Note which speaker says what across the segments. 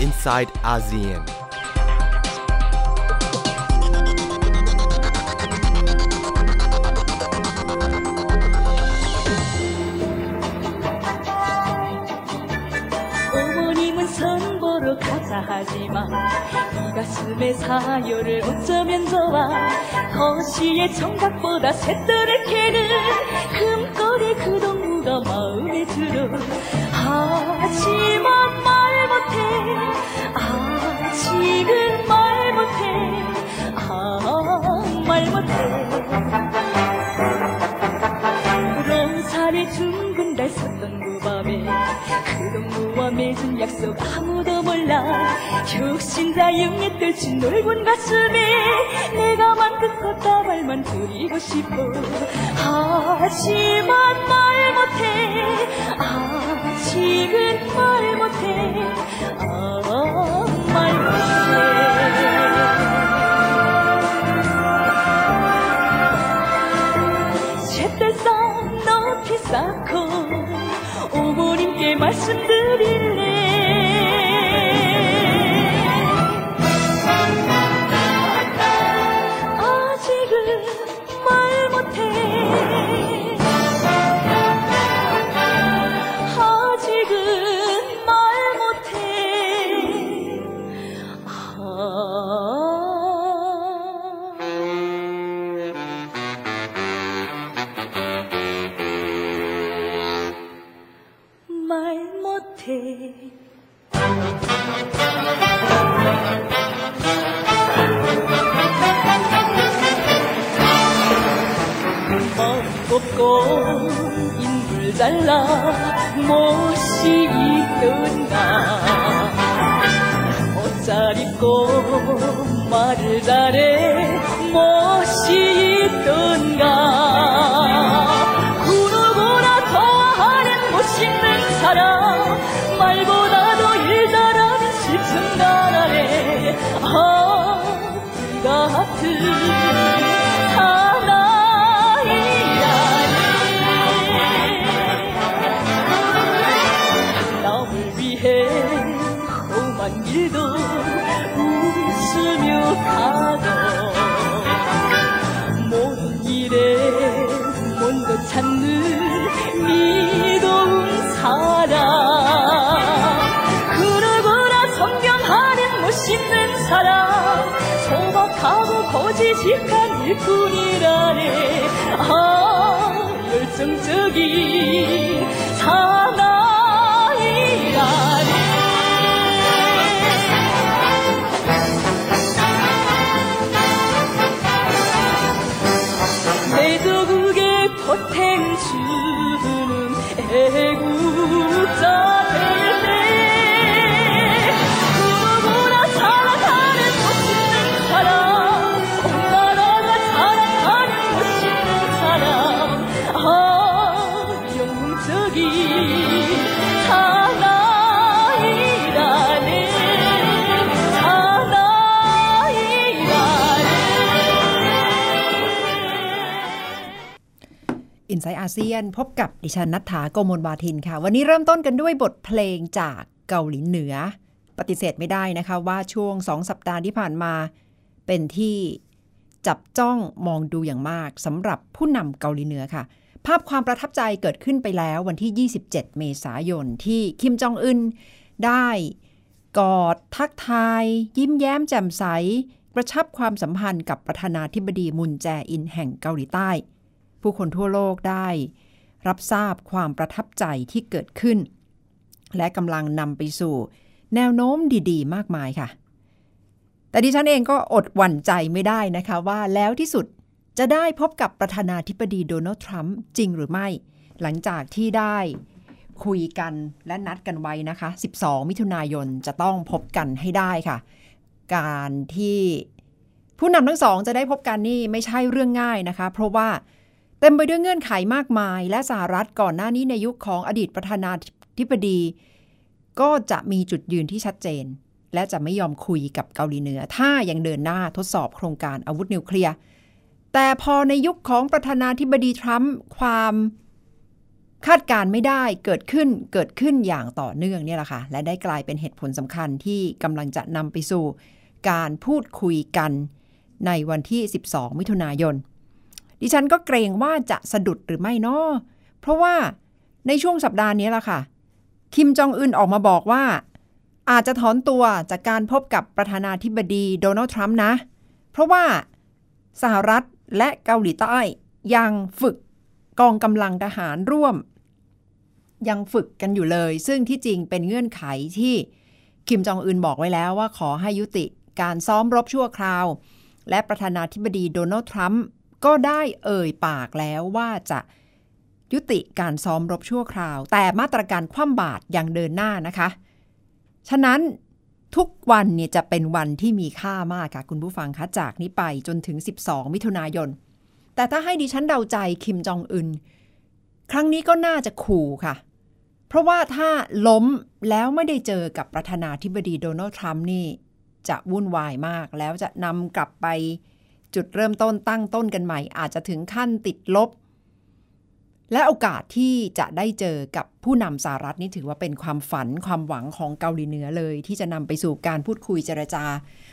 Speaker 1: inside ASEAN.
Speaker 2: 하지만 말 못해. 아직은 말 못해. 아 말 못해. 롱산에 둥근 달 섰던 그 밤에 그동 맺은 약속 아무도 몰라. 혁신자 영예 떨친 넓은 가슴에 내가 만든 꽃다발만 드리고 싶어. 하지만 말 못해. 아직은 말 못해. 아말 못해. 잿달상 높이 쌓고 어머님께 말씀드 beauty. 곱고 인물 잘라 못이 있던가. 옷잘 입고 말을 잘해 못이 있던가. 구르구나 좋아하는 못있는 사람 같은 일도 웃으며 가도 모든 일에 먼저 찾는 믿어운 사랑 거지직한 일꾼이라네. 아 열정적인 사나이라네. 내도국의 포텐 주는 애
Speaker 3: อินไซต์อาเซียนพบกับดิฉันนัฐถาโกมลวาทินค่ะ วันนี้เริ่มต้นกันด้วยบทเพลงจากเกาหลีเหนือ ปฏิเสธไม่ได้นะคะว่าช่วงสองสัปดาห์ที่ผ่านมา เป็นที่จับจ้องมองดูอย่างมากสำหรับผู้นำเกาหลีเหนือค่ะ ภาพความประทับใจเกิดขึ้นไปแล้ววันที่ 27 เมษายนที่คิมจองอึนได้กอดทักทาย ยิ้มแย้มแจ่มใส กระชับความสัมพันธ์กับประธานาธิบดีมุนแจอินแห่งเกาหลีใต้ ผู้คนทั่วโลกได้ รับทราบความประทับใจที่เกิดขึ้น และกำลังนำไปสู่ แนวโน้มดีๆ มากมายค่ะ แต่ดิฉันเองก็อดหวั่นใจไม่ได้นะคะว่าแล้วที่สุด จะได้พบกับประธานาธิบดีโดนัลด์ทรัมป์จริงหรือไม่ หลังจากที่ได้คุยกันและนัดกันไว้นะคะ 12 มิถุนายนจะต้องพบกันให้ได้ค่ะ การที่ผู้นำทั้งสองจะได้พบกันนี่ไม่ใช่เรื่องง่ายนะคะ เพราะว่าเต็มไปด้วยเงื่อนไขมากมาย และสหรัฐก่อนหน้านี้ในยุคของอดีตประธานาธิบดี ก็จะมีจุดยืนที่ชัดเจน และจะไม่ยอมคุยกับเกาหลีเหนือ ถ้ายังเดินหน้าทดสอบโครงการอาวุธนิวเคลียร์ แต่พอในยุคของประธานาธิบดีทรัมป์ความคาดการไม่ได้เกิดขึ้นเกิดขึ้นอย่างต่อเนื่องเนี่ยแหละค่ะ และได้กลายเป็นเหตุผลสำคัญที่กำลังจะนำไปสู่ การพูดคุยกันในวันที่ 12 มิถุนายน ดิฉันก็เกรงว่าจะสะดุดหรือไม่นาะเพราะว่าในช่วงสัปดาห์นี้แหละค่ะ คิมจองอึนออกมาบอกว่า อาจจะถอนตัวจากการพบกับประธานาธิบดีโดนัลด์ทรัมป์นะ เพราะว่าสหรัฐ และเกาหลีใต้ยังฝึกกองกำลังทหารร่วม ยังฝึกกันอยู่เลย ซึ่งที่จริงเป็นเงื่อนไขที่คิมจองอึนบอกไว้แล้วว่าขอให้ยุติการซ้อมรบชั่วคราว และประธานาธิบดีโดนัลด์ทรัมป์ก็ได้เอ่ยปากแล้วว่าจะยุติการซ้อมรบชั่วคราว แต่มาตรการคว่ำบาตรยังเดินหน้านะคะ ฉะนั้น ทุกวันเนี่ยจะเป็นวันที่มีค่ามากค่ะ คุณผู้ฟังคะจากนี้ไปจนถึง 12 มิถุนายน แต่ถ้าให้ดิฉันเดาใจคิมจองอึนครั้งนี้ก็น่าจะขู่ค่ะ เพราะว่าถ้าล้มแล้วไม่ได้เจอกับประธานาธิบดีโดนัลด์ทรัมป์นี่ จะวุ่นวายมาก แล้วจะนำกลับไปจุดเริ่มต้นตั้งต้นกันใหม่ อาจจะถึงขั้นติดลบ และโอกาสที่จะได้เจอกับผู้นำสหรัฐนี่ถือว่าเป็นความฝันความหวังของเกาหลีเหนือเลย ที่จะนำไปสู่การพูดคุยเจรจา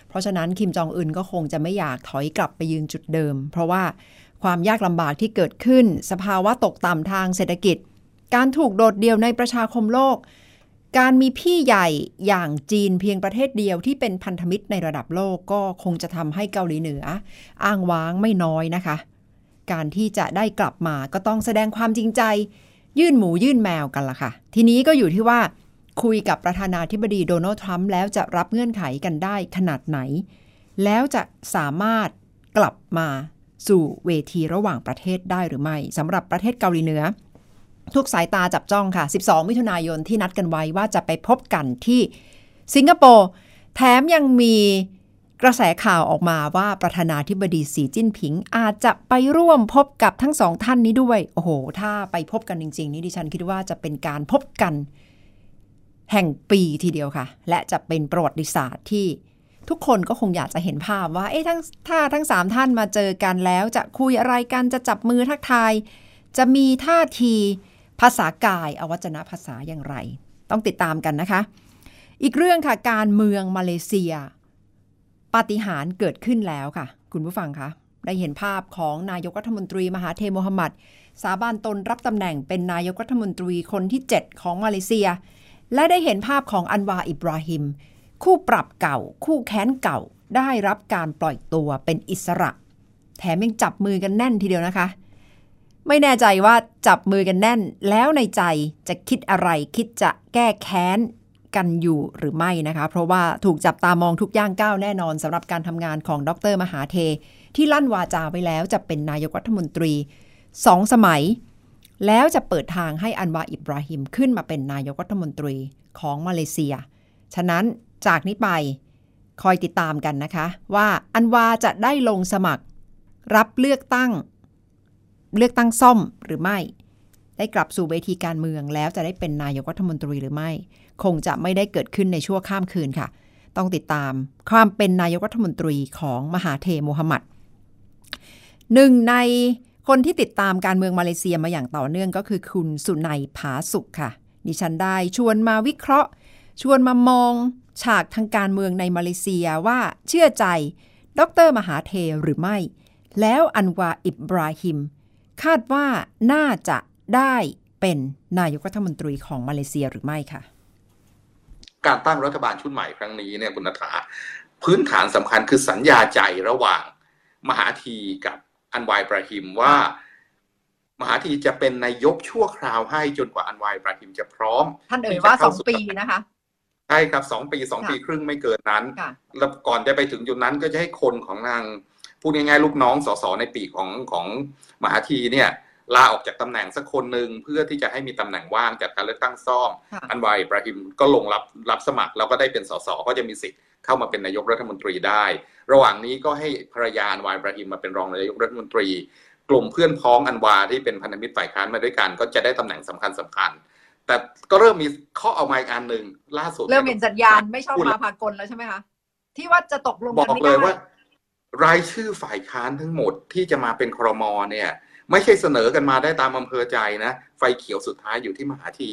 Speaker 3: เพราะฉะนั้นคิมจองอึนก็คงจะไม่อยากถอยกลับไปยืนจุดเดิม เพราะว่าความยากลำบากที่เกิดขึ้น สภาวะตกต่ำทางเศรษฐกิจ การถูกโดดเดี่ยวในประชาคมโลก การมีพี่ใหญ่อย่างจีนเพียงประเทศเดียวที่เป็นพันธมิตรในระดับโลกก็คงจะทำให้เกาหลีเหนือ อ้างว้างไม่น้อยนะคะ การที่จะได้กลับมาก็ต้องแสดงความจริงใจ ยื่นหมูยื่นแมวกันละค่ะ ทีนี้ก็อยู่ที่ว่า คุยกับประธานาธิบดีโดนัลด์ทรัมป์แล้วจะรับเงื่อนไขกันได้ขนาดไหน แล้วจะสามารถกลับมาสู่เวทีระหว่างประเทศได้หรือไม่สำหรับประเทศเกาหลีเหนือ ทุกสายตาจับจ้องค่ะ 12 มิถุนายนที่นัดกันไว้ว่าจะไปพบกันที่สิงคโปร์แถมยังมี กระแสข่าวออกมาว่าประธานาธิบดีสีจิ้นผิง อาจจะไปร่วมพบกับทั้งสองท่านนี้ด้วย โอ้โห ถ้าไปพบกันจริง ๆ นี่ดิฉันคิดว่าจะเป็นการพบกัน แห่งปีทีเดียวค่ะ และจะเป็นประวัติศาสตร์ที่ทุกคนก็คงอยากจะเห็นภาพว่า เอ๊ะทั้งถ้าทั้งสามท่านมาเจอกันแล้ว จะคุยอะไรกันจะจับมือทักทาย จะมีท่าทีภาษากายอวัจนภาษาอย่างไร ต้องติดตามกันนะคะ อีกเรื่องค่ะการเมืองมาเลเซีย ปาฏิหาริย์เกิดขึ้นแล้วค่ะ คุณผู้ฟังคะได้เห็นภาพของนายกรัฐมนตรีมหาเทโมฮัมหมัด สาบานตนรับตำแหน่งเป็นนายกรัฐมนตรีคนที่ 7 ของมาเลเซีย และได้เห็นภาพของอันวาอิบราฮิม คู่ปรับเก่า คู่แค้นเก่า ได้รับการปล่อยตัวเป็นอิสระ แถมยังจับมือกันแน่นทีเดียวนะคะ ไม่แน่ใจว่าจับมือกันแน่น แล้วในใจจะคิดอะไรคิดจะแก้แค้น กันอยู่หรือไม่นะคะ เพราะว่าถูกจับตามองทุกย่างก้าวแน่นอนสำหรับการทำงานของดรมหาเท ที่ลั่นวาจาไว้แล้วจะเป็นนายกรัฐมนตรีสองสมัย แล้วจะเปิดทางให้อันวาอิบราฮิมขึ้นมาเป็นนายกรัฐมนตรีของมาเลเซีย ฉะนั้นจากนี้ไปคอยติดตามกันนะคะ ว่าอันวาจะได้ลงสมัคร รับเลือกตั้ง เลือกตั้งซ่อมหรือไม่ ได้กลับสู่เวทีการเมืองแล้วจะได้เป็นนายกรัฐมนตรีหรือไม่ คงจะไม่ได้เกิดขึ้นในชั่วข้ามคืนค่ะ ต้องติดตามความเป็นนายกรัฐมนตรีของมหาเทโมฮัมหมัดหนึ่งในคนที่ติดตามการเมืองมาเลเซียมาอย่างต่อเนื่องก็คือคุณสุนัยผาสุขค่ะ ดิฉันได้ชวนมาวิเคราะห์ ชวนมามองฉากทางการเมืองในมาเลเซียว่าเชื่อใจดรมหาเทหรือไม่ แล้วอันวาอิบราฮิม คาดว่าน่าจะได้เป็นนายกรัฐมนตรีของมาเลเซียหรือไม่ค่ะ
Speaker 1: การตั้งรัฐบาลชุดใหม่ครั้งนี้เนี่ยคุณนัฐาพื้นฐานสำคัญคือสัญญาใจระหว่างมหาธีกับอันวายบราฮิมว่า มหาธีจะเป็นนายกชั่วคราวให้จนกว่าอันวายบราฮิมจะพร้อม
Speaker 3: ท่านเอ่ยว่าสองปีนะคะ
Speaker 1: ใช่ครับสองปีสองปีครึ่งไม่เกินนั้น แล้วก่อนจะไปถึงจุดนั้นก็จะให้คนของนางพูดง่ายๆลูกน้องสสในปีของของมหาธีเนี่ย ลาออกจากตำแหน่งสักคนหนึ่งเพื่อที่จะให้มีตำแหน่งว่างจากการเลือกตั้งซ่อม อันวายบราฮิมก็ลงรับรับสมัครแล้วก็ได้เป็นสสก็จะมีสิทธิ์เข้ามาเป็นนายกรัฐมนตรีได้ ระหว่างนี้ก็ให้ภรรยาอันวายบราฮิมมาเป็นรองนายกรัฐมนตรี กลุ่มเพื่อนพ้องอันวาที่เป็นพันธมิตรฝ่ายค้านมาด้วยกัน ก็จะได้ตำแหน่งสำคัญสำคัญ แต่ก็เริ่มมีข้อเอามาอีกอันหนึ่งล่าสุด
Speaker 3: เริ่มเห็นสัญญาณไม่ชอบมาพากลแล้วใช่ไหมคะที่ว่าจะตกลง
Speaker 1: บอกเลยว่า รายชื่อฝ่ายค้านทั้งหมดที่จะมาเป็นครมเนี่ย ไม่ใช่เสนอกันมาได้ตามอำเภอใจนะ ไฟเขียวสุดท้ายอยู่ที่มหาที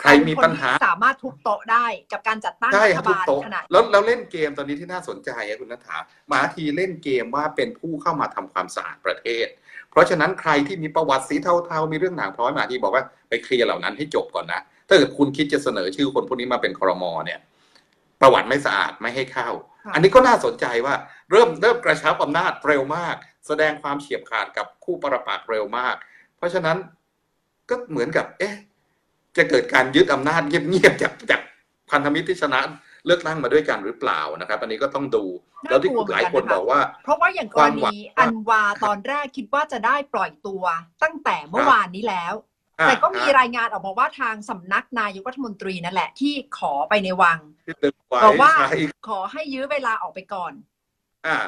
Speaker 1: ใครมีปัญหา
Speaker 4: สามารถทุบโต๊ะได้กับการจัดตั้งรัฐบาลขนาด
Speaker 1: แล้วแล้วเล่นเกมตอนนี้ที่น่าสนใจคุณนัฐามหาทีเล่นเกมว่าเป็นผู้เข้ามาทำความสะอาดประเทศ เพราะฉะนั้นใครที่มีประวัติสีเทาๆมีเรื่องหนังพร้อยมหาทีบอกว่าไปเคลียร์เหล่านั้นให้จบก่อนนะถ้าเกิดคุณคิดจะเสนอชื่อคนพวกนี้มาเป็นครมเนี่ยประวัติไม่สะอาดไม่ให้เข้า อันนี้ก็น่าสนใจว่าเริ่มเริ่มกระชับอำนาจเร็วมาก แสดงความเฉียบขาดกับคู่ประปักษ์เร็วมาก เพราะฉะนั้นก็เหมือนกับ เอ๊ะ จะเกิดการยึดอำนาจเงียบๆจากจากพันธมิตรที่ชนะเลือกตั้งมาด้วยกันหรือเปล่านะครับ อันนี้ก็ต้องดูแล้วที่หลายคนบอกว่า
Speaker 4: เพราะว่าอย่างกรณีอันวาตอนแรกคิดว่าจะได้ปล่อยตัวตั้งแต่เมื่อวานนี้แล้ว แต่ก็มีรายงานออกมาว่าทางสำนักนายกรัฐมนตรีนั่นแหละที่ขอไปในวังบอกว่าขอให้ยื้อเวลาออกไปก่อน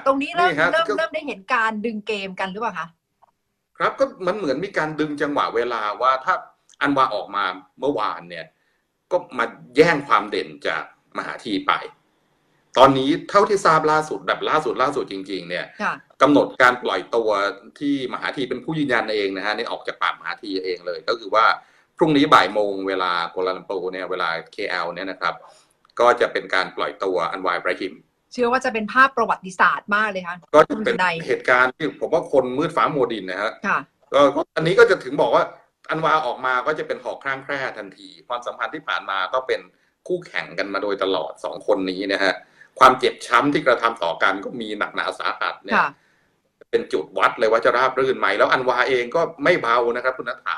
Speaker 4: ตรงนี้เริ่มเริ่มเริ่มได้เห็นการดึงเกมกันหรือเปล่าคะ
Speaker 1: ครับก็มันเหมือนมีการดึงจังหวะเวลาว่าถ้าอันว่าออกมาเมื่อวานเนี่ย ก็มาแย่งความเด่นจากมหาทีไป ตอนนี้เท่าที่ทราบล่าสุดแบบล่าสุดล่าสุดจริง ๆ เนี่ยกำหนดการปล่อยตัวที่มหาทีเป็นผู้ยืนยันเองนะฮะนี่ออกจากปากมหาทีเองเลย ก็คือว่าพรุ่งนี้บ่ายโมงเวลาโกลาลัมเปอร์เนี่ยเวลา KL เนี่ยนะครับ ก็จะเป็นการปล่อยตัวอันวายไบรฮิม
Speaker 4: เชื่อว่าจะเป็นภาพประวัติศาสตร์มากเลยค่ะ
Speaker 1: ก็จะเป็นเหตุการณ์ที่ผมว่าคนมืดฟ้าโมดินนะฮะก็อันนี้ก็จะถึงบอกว่าอันวาออกมาก็จะเป็นหอกคร่างแคร่ทันที ความสัมพันธ์ที่ผ่านมาก็เป็นคู่แข่งกันมาโดยตลอดสองคนนี้นะฮะความเจ็บช้ำที่กระทำต่อกันก็มีหนักหนาสาหัสเนี่ยเป็นจุดวัดเลยว่าจะราบรื่นไหมแล้วอันวาเองก็ไม่เบานะครับคุณนัฐา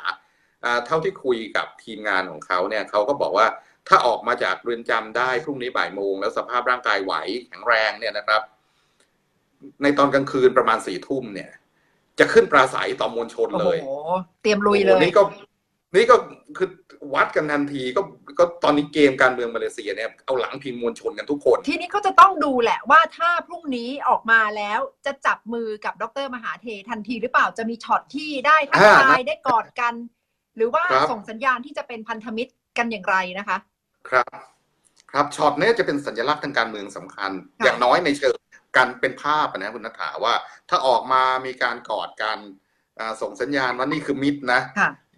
Speaker 1: เท่าที่คุยกับทีมงานของเขาเนี่ยเขาก็บอกว่า ถ้าออกมาจากเรือนจำได้พรุ่งนี้บ่ายโมง แล้วสภาพร่างกายไหวแข็งแรงเนี่ยนะครับ ในตอนกลางคืนประมาณสี่ทุ่มเนี่ย จะขึ้นปราศัยต่อมวลชนเลย
Speaker 4: โอ้เตรียมลุยเลย
Speaker 1: นี่ก็ นี่ก็คือวัดกันทันทีก็ก็ตอนนี้เกมการเมืองมาเลเซียเนี่ยเอาหลังพิงมวลชนกันทุกคน
Speaker 4: ทีนี้ก็จะต้องดูแหละว่าถ้าพรุ่งนี้ออกมาแล้วจะจับมือกับดรมหาเททันทีหรือเปล่าจะมีช็อตที่ได้ทักทายได้กอดกัน หรือว่าส่งสัญญาณที่จะเป็นพันธมิตรกันอย่างไรนะคะ
Speaker 1: ครับ ครับช็อตนี้จะเป็นสัญลักษณ์ทางการเมืองสำคัญ อย่างน้อยในเชิงกันเป็นภาพนะคุณนัทถาว่า ถ้าออกมามีการกอดกันส่งสัญญาณว่านี่คือมิตรนะ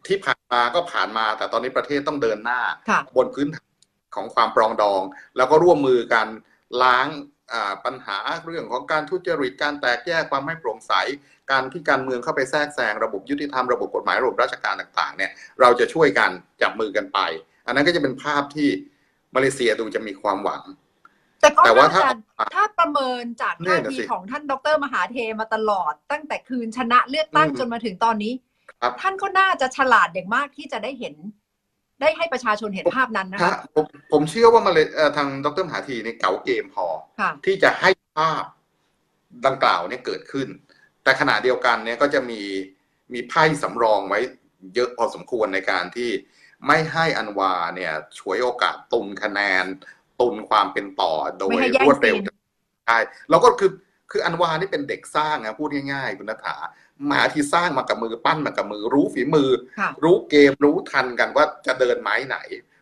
Speaker 1: ที่ผ่านมาก็ผ่านมาแต่ตอนนี้ประเทศต้องเดินหน้า บนพื้นของความปรองดอง แล้วก็ร่วมมือกันล้างปัญหาเรื่องของการทุจริตการแตกแยกความไม่โปร่งใส การที่การเมืองเข้าไปแทรกแซงระบบยุติธรรมระบบกฎหมายระบบราชการต่างๆเนี่ยเราจะช่วยกันจับมือกันไป อันนั้นก็จะเป็นภาพที่มาเลเซียดูจะมีความหวัง
Speaker 4: แต่ก็ว่าถ้าถ้าประเมินจากท่าทีของท่านดรมหาเทมาตลอด ตั้งแต่คืนชนะเลือกตั้งจนมาถึงตอนนี้ท่านก็น่าจะฉลาดอย่างมากที่จะได้เห็น ได้ให้ประชาชนเห็นภาพนั้นนะคะ
Speaker 1: ผมผมเชื่อว่ามาเลยทางดรมหาทีในเก๋าเกมพอ ที่จะให้ภาพดังกล่าวเนี่ยเกิดขึ้น แต่ขณะเดียวกันเนี่ยก็จะมีมีไพ่สำรองไว้เยอะพอสมควรในการที่ ไม่ให้อันวาเนี่ยช่วยโอกาสตุนคะแนน ตุนความเป็นต่อโดยรวดเร็วใช่แล้วก็คือคืออันวานี่เป็นเด็กสร้างนะพูดง่ายๆ คุณนัฐาหมาที่สร้างมากับมือปั้นมากับมือ รู้ฝีมือ รู้เกมรู้ทันกันว่าจะเดินไม้ไหน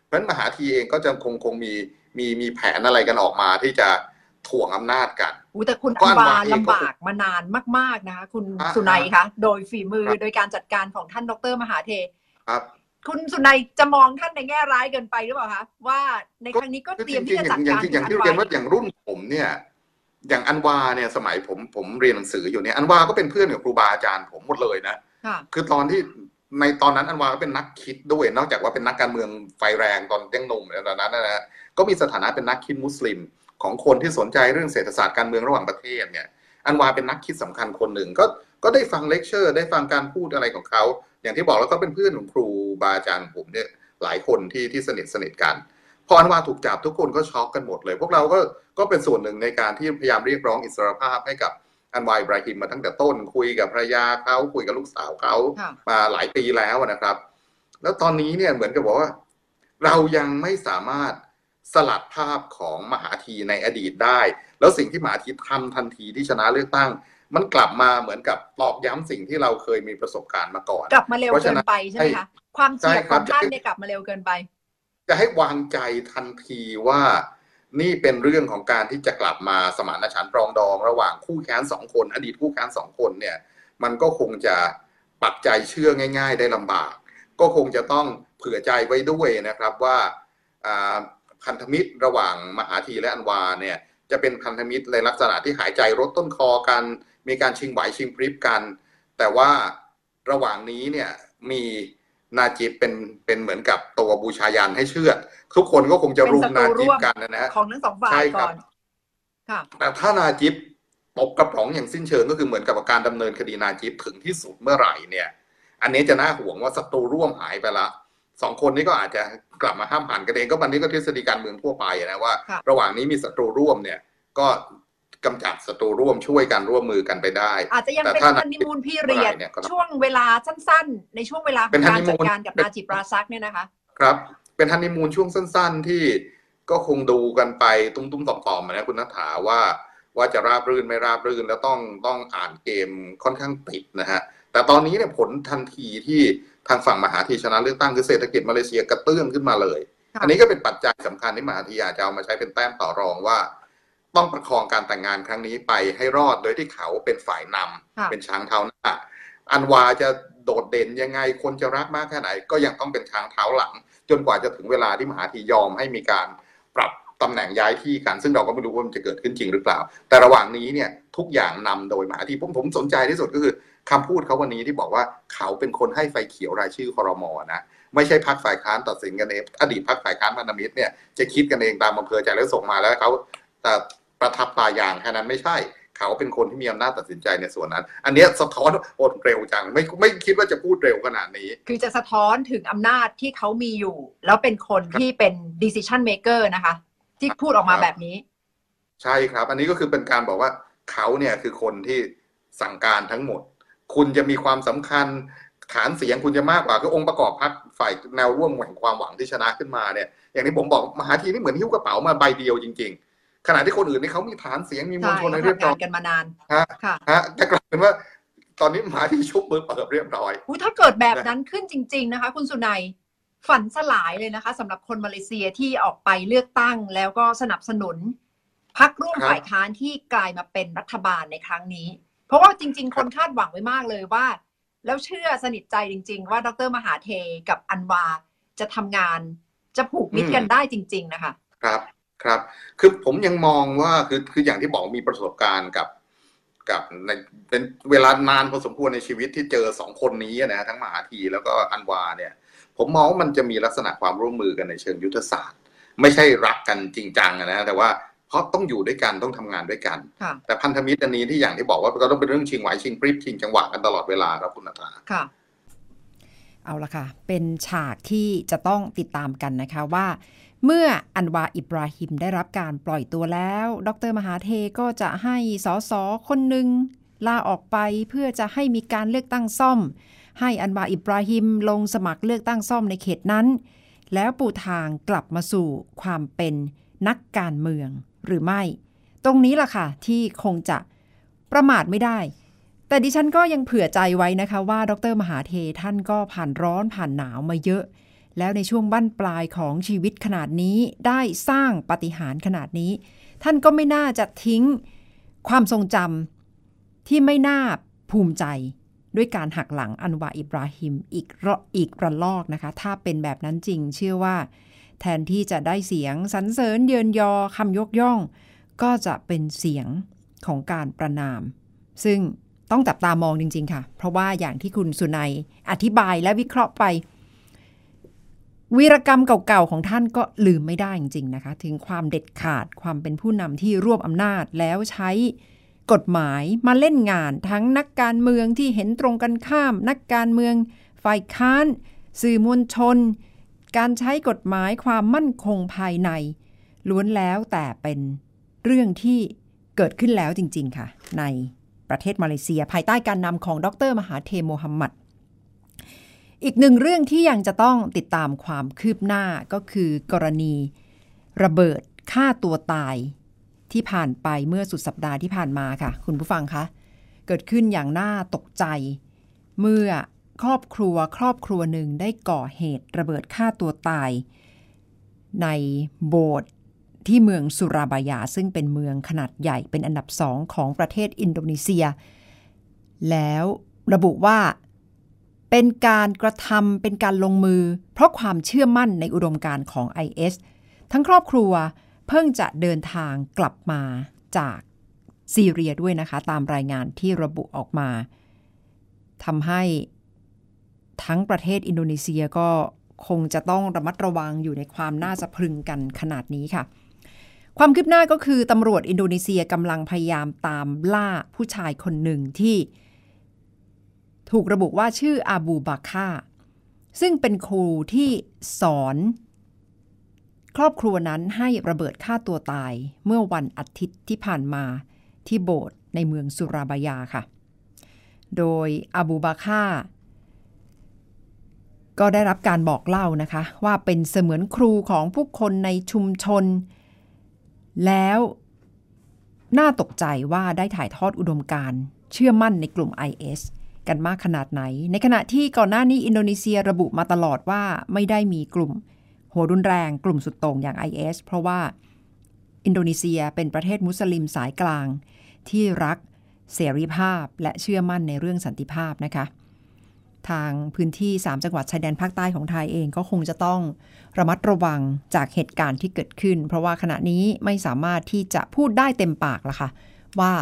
Speaker 1: เพราะฉะนั้นมหาทีเองก็จะคงคงมีมีมีแผนอะไรกันออกมาที่จะถ่วงอำนาจกัน
Speaker 4: อู้แต่คุณอันวาลำบากมานานมาก ๆ นะคะคุณสุนัยคะ โดยฝีมือโดยการจัดการของท่านดรมหาเท
Speaker 1: ครับ
Speaker 4: คุณสุนัยจะมองท่านในแง่ร้ายเกินไปหรือเปล่าคะว่าในครั้งนี้ก็เตรียมที่จะจัดการ
Speaker 1: อย่างที่เรียนว่าอย่างรุ่นผมเนี่ยอย่างอันวาเนี่ยสมัยผมผมเรียนหนังสืออยู่เนี่ยอันวาก็เป็นเพื่อนกับครูบาอาจารย์ผมหมดเลยนะคือตอนที่ในตอนนั้นอันวาก็เป็นนักคิดด้วย นอกจากว่าเป็นนักการเมืองไฟแรงตอนยังหนุ่มตอนนั้นนะก็มีสถานะเป็นนักคิดมุสลิม ของคนที่สนใจเรื่องเศรษฐศาสตร์การเมืองระหว่างประเทศเนี่ยอันวาเป็นนักคิดสำคัญคนหนึ่งก็ก็ได้ฟังเลคเชอร์ ได้ฟังการพูดอะไรของเขา อย่างที่บอกแล้วก็เป็นเพื่อนของครูบาอาจารย์ผมเนี่ยหลายคนที่ที่สนิทสนิทกันพออันวาถูกจับทุกคนก็ช็อกกันหมดเลย พวกเราก็ก็เป็นส่วนหนึ่งในการที่พยายามเรียกร้องอิสรภาพให้กับอันวายบราฮิมมาตั้งแต่ต้น คุยกับภรรยาเขาคุยกับลูกสาวเขามาหลายปีแล้วนะครับ แล้วตอนนี้เนี่ยเหมือนกับบอกว่า เรายังไม่สามารถสลัดภาพของมหาทีในอดีตได้ แล้วสิ่งที่มหาทีทำทันทีที่ชนะเลือกตั้ง มันกลับมาเหมือนกับตอกย้ำสิ่งที่เราเคยมีประสบการณ์มาก่อน
Speaker 4: กลับมาเร็วเกินไปใช่ไหมคะความเฉียบของท่านเนี่ยกลับมาเร็วเกินไป
Speaker 1: จะให้วางใจทันทีว่านี่เป็นเรื่องของการที่จะกลับมาสมานฉันท์ปรองดอง ระหว่างคู่แค้นสองคน อดีตคู่แค้นสองคนเนี่ย มันก็คงจะปักใจเชื่อง่าย ๆ ได้ลำบาก ก็คงจะต้องเผื่อใจไว้ด้วยนะครับว่าพันธมิตรระหว่างมหาธีและอันวาเนี่ยจะเป็นพันธมิตรในลักษณะที่หายใจรถต้นคอกัน มีการชิงไหวชิงพริบกัน แต่ว่าระหว่างนี้เนี่ยมีนาจิบเป็นเป็นเหมือนกับตัวบูชายันให้เชื่อ ทุกคนก็คงจะรุมนาจิบกันนะฮะ
Speaker 3: ของทั้งสองฝ่ายก่อน
Speaker 1: ค่ะแต่ถ้านาจิบตกกระป๋องอย่างสิ้นเชิงก็คือเหมือนกับการดำเนินคดีนาจิบถึงที่สุดเมื่อไหร่เนี่ย อันนี้จะน่าห่วงว่าศัตรูร่วมหายไปละสองคนนี้ก็อาจจะกลับมาห้ามหันกันเองก็วันนี้ก็ทฤษฎีการเมืองทั่วไปนะว่า ระหว่างนี้มีศัตรูร่วมเนี่ย ก็ กำจัดศัตรูร่วมช่วยกันร่วมมือกันไปได้
Speaker 3: อาจจะยังเป็นฮันนีมูนพี่เรียดช่วงเวลาสั้นๆ ในช่วงเวลาของการจัดการกับนาจิปราซักเนี่ยนะคะ
Speaker 1: ครับ เป็นฮันนีมูนช่วงสั้น ๆ ที่ก็คงดูกันไปตุ้มๆต่อมๆนะคุณนัทถาว่าว่าจะราบรื่นไม่ราบรื่นแล้วต้องต้องอ่านเกมค่อนข้างติดนะฮะแต่ตอนนี้เนี่ยผลทันทีที่ทางฝั่งมหาธีชนะเลือกตั้งคือเศรษฐกิจมาเลเซียกระเตื้องขึ้นมาเลย อันนี้ก็เป็นปัจจัยสำคัญที่มหาธีอาจจะเอามาใช้เป็นแต้มต่อรองว่า ต้องประคองการแต่งงานครั้งนี้ไปให้รอดโดยที่เขาเป็นฝ่ายนำเป็นช้างเท้าหน้า อันวาจะโดดเด่นยังไงคนจะรักมากแค่ไหน ก็ยังต้องเป็นช้างเท้าหลัง จนกว่าจะถึงเวลาที่มหาธียอมให้มีการปรับตำแหน่งย้ายที่กัน ซึ่งเราก็ไม่รู้ว่ามันจะเกิดขึ้นจริงหรือเปล่า แต่ระหว่างนี้เนี่ยทุกอย่างนำโดยมหาธีผมผมสนใจที่สุดก็คือคำพูดเขาวันนี้ที่บอกว่าเขาเป็นคนให้ไฟเขียวรายชื่อคอรมอนะไม่ใช่พักฝ่ายค้านตัดสินกันเองอดีตพักฝ่ายค้านพันธมิตรเนี่ยจะคิดกันเองตามอำเภอใจแล้วส่งมาแล้วเขาแต่ ประทับตายางแค่นั้นไม่ใช่ เขาเป็นคนที่มีอำนาจตัดสินใจในส่วนนั้น อันนี้สะท้อนโอดเร็วจังไม่ไม่คิดว่าจะพูดเร็วขนาดนี้
Speaker 3: คือจะสะท้อนถึงอำนาจที่เขามีอยู่ แล้วเป็นคนที่เป็น decision maker นะคะ ที่พูดออกมาแบบนี้
Speaker 1: ใช่ครับ อันนี้ก็คือเป็นการบอกว่าเขาเนี่ยคือคนที่สั่งการทั้งหมด คุณจะมีความสำคัญฐานเสียงคุณจะมากกว่าคือองค์ประกอบพรรคฝ่ายแนวร่วมแห่งความหวังที่ชนะขึ้นมาเนี่ย อย่างที่ผมบอกมหาทีนี่เหมือนหิ้วกระเป๋ามาใบเดียวจริงๆ ขณะที่คนอื่นนี่เขามีฐานเสียงมีมวลชนในเรียบร้อย
Speaker 3: กันมานาน
Speaker 1: ฮะฮะจะกลายเป็นว่าตอนนี้มหาทีชุบมือเปิดเรียบร้อย
Speaker 3: ถ้าเกิดแบบนั้นขึ้นจริง ๆ นะคะ คุณสุนัยฝันสลายเลยนะคะสำหรับคนมาเลเซียที่ออกไปเลือกตั้งแล้วก็สนับสนุนพักร่วมฝ่ายค้านที่กลายมาเป็นรัฐบาลในครั้งนี้ เพราะว่าจริง ๆ คนคาดหวังไว้มากเลยว่า แล้วเชื่อสนิทใจจริง ๆ ว่าดรมหาเทกับอันวาจะทำงานจะผูกมิตรกันได้จริง ๆ นะคะ
Speaker 1: ครับ ครับ คือผมยังมองว่าคือคืออย่างที่บอกมีประสบการณ์กับกับในเป็นเวลานานพอสมควรในชีวิตที่เจอสองคนนี้นะทั้งมหาทีแล้วก็อันวาเนี่ย ผมมองว่ามันจะมีลักษณะความร่วมมือกันในเชิงยุทธศาสตร์ ไม่ใช่รักกันจริงจังนะแต่ว่าเพราะต้องอยู่ด้วยกันต้องทำงานด้วยกัน แต่พันธมิตรอันนี้ที่อย่างที่บอกว่าก็ต้องเป็นเรื่องชิงไหวชิงปริบชิงจังหวะกันตลอดเวลาครับคุณนัทา
Speaker 3: ค่ะเอาละค่ะ เป็นฉากที่จะต้องติดตามกันนะคะว่า เมื่ออันวาอิบราฮิมได้รับการปล่อยตัวแล้ว ดรมหาเทก็จะให้สสคนหนึ่งลาออกไปเพื่อจะให้มีการเลือกตั้งซ่อม ให้อันวาอิบราฮิมลงสมัครเลือกตั้งซ่อมในเขตนั้น แล้วปูทางกลับมาสู่ความเป็นนักการเมืองหรือไม่ ตรงนี้ล่ะค่ะ ที่คงจะประมาทไม่ได้ แต่ดิฉันก็ยังเผื่อใจไว้นะคะว่า ดรมหาเทท่านก็ผ่านร้อนผ่านหนาวมาเยอะ แล้วในช่วงบั้นปลายของชีวิตขนาดนี้ได้สร้างปฏิหารขนาดนี้ ท่านก็ไม่น่าจะทิ้งความทรงจำที่ไม่น่าภูมิใจด้วยการหักหลังอันวาอิบราฮิมอีกระอีกระลอกนะคะ ถ้าเป็นแบบนั้นจริงเชื่อว่า แทนที่จะได้เสียงสรรเสริญเยินยอคำยกย่อง ก็จะเป็นเสียงของการประนาม ซึ่งต้องจับตามองจริง ๆ ค่ะ เพราะว่าอย่างที่คุณสุนัยอธิบายและวิเคราะห์ไป วีรกรรมเก่าๆของท่านก็ลืมไม่ได้จริงๆนะคะ ถึงความเด็ดขาดความเป็นผู้นำที่รวบอำนาจแล้วใช้กฎหมายมาเล่นงาน ทั้งนักการเมืองที่เห็นตรงกันข้าม นักการเมืองฝ่ายค้าน สื่อมวลชน การใช้กฎหมายความมั่นคงภายใน ล้วนแล้วแต่เป็นเรื่องที่เกิดขึ้นแล้วจริง ๆ ค่ะ ในประเทศมาเลเซีย ภายใต้การนำของดร มหาเทโมฮัมหมัด อีกหนึ่งเรื่องที่ยังจะต้องติดตามความคืบหน้าก็คือกรณี ระเบิดฆ่าตัวตาย ที่ผ่านไปเมื่อสุดสัปดาห์ที่ผ่านมาค่ะ คุณผู้ฟังคะ เกิดขึ้นอย่างน่าตกใจ เมื่อครอบครัวครอบครัวหนึ่งได้ก่อเหตุระเบิดฆ่าตัวตาย ในโบสถ์ที่เมืองสุราบายาซึ่งเป็นเมืองขนาดใหญ่เป็นอันดับสองของประเทศอินโดนีเซีย แล้วระบุว่า เป็นการกระทำเป็นการลงมือ เพราะความเชื่อมั่นในอุดมการณ์ของ IS ทั้งครอบครัวเพิ่งจะเดินทางกลับมาจากซีเรียด้วยนะคะ ตามรายงานที่ระบุออกมาทำให้ทั้งประเทศอินโดนีเซียก็คงจะต้องระมัดระวังอยู่ในความน่าสะพรึงกันขนาดนี้ค่ะ ความคืบหน้าก็คือตำรวจอินโดนีเซียกำลังพยายามตามล่าผู้ชายคนหนึ่งที่ ถูกระบุว่าชื่ออาบูบาค่าซึ่งเป็นครูที่สอน ครอบครัวนั้นให้ระเบิดฆ่าตัวตายเมื่อวันอาทิตย์ที่ผ่านมาที่โบสถ์ในเมืองสุราบายาค่ะ โดยอาบูบาค่าก็ได้รับการบอกเล่านะคะ ว่าเป็นเสมือนครูของผู้คนในชุมชน แล้วน่าตกใจว่าได้ถ่ายทอดอุดมการเชื่อมั่นในกลุ่ม IS กันมากขนาดไหน ในขณะที่ก่อนหน้านี้อินโดนีเซียระบุมาตลอดว่าไม่ได้มีกลุ่ม หัวรุนแรงกลุ่มสุดโต่งอย่าง IS เพราะว่าอินโดนีเซียเป็นประเทศมุสลิมสายกลาง ที่รักเสรีภาพและเชื่อมั่นในเรื่องสันติภาพนะคะ ทางพื้นที่ 3 จังหวัดชายแดนภาคใต้ของไทยเองก็คงจะต้องระมัดระวังจากเหตุการณ์ที่เกิดขึ้น เพราะว่าขณะนี้ไม่สามารถที่จะพูดได้เต็มปากละค่ะว่า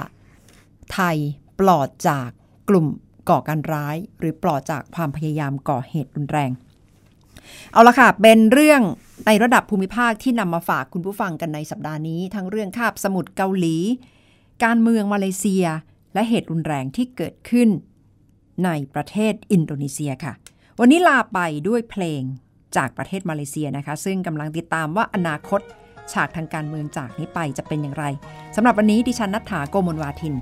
Speaker 3: ไทยปลอดจากกลุ่ม ก่อการร้าย หรือปลอดจากความพยายามก่อเหตุรุนแรง เอาละค่ะ เป็นเรื่องในระดับภูมิภาคที่นำมาฝากคุณผู้ฟังกันในสัปดาห์นี้ ทั้งเรื่องคาบสมุทรเกาหลี การเมืองมาเลเซีย และเหตุรุนแรงที่เกิดขึ้นในประเทศอินโดนีเซียค่ะ วันนี้ลาไปด้วยเพลงจากประเทศมาเลเซียนะคะ ซึ่งกำลังติดตามว่าอนาคตฉากทางการเมืองจากนี้ไปจะเป็นอย่างไรสำหรับวันนี้ดิฉันนัฐถาโกมลวาทิน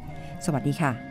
Speaker 3: สวัสดีค่ะ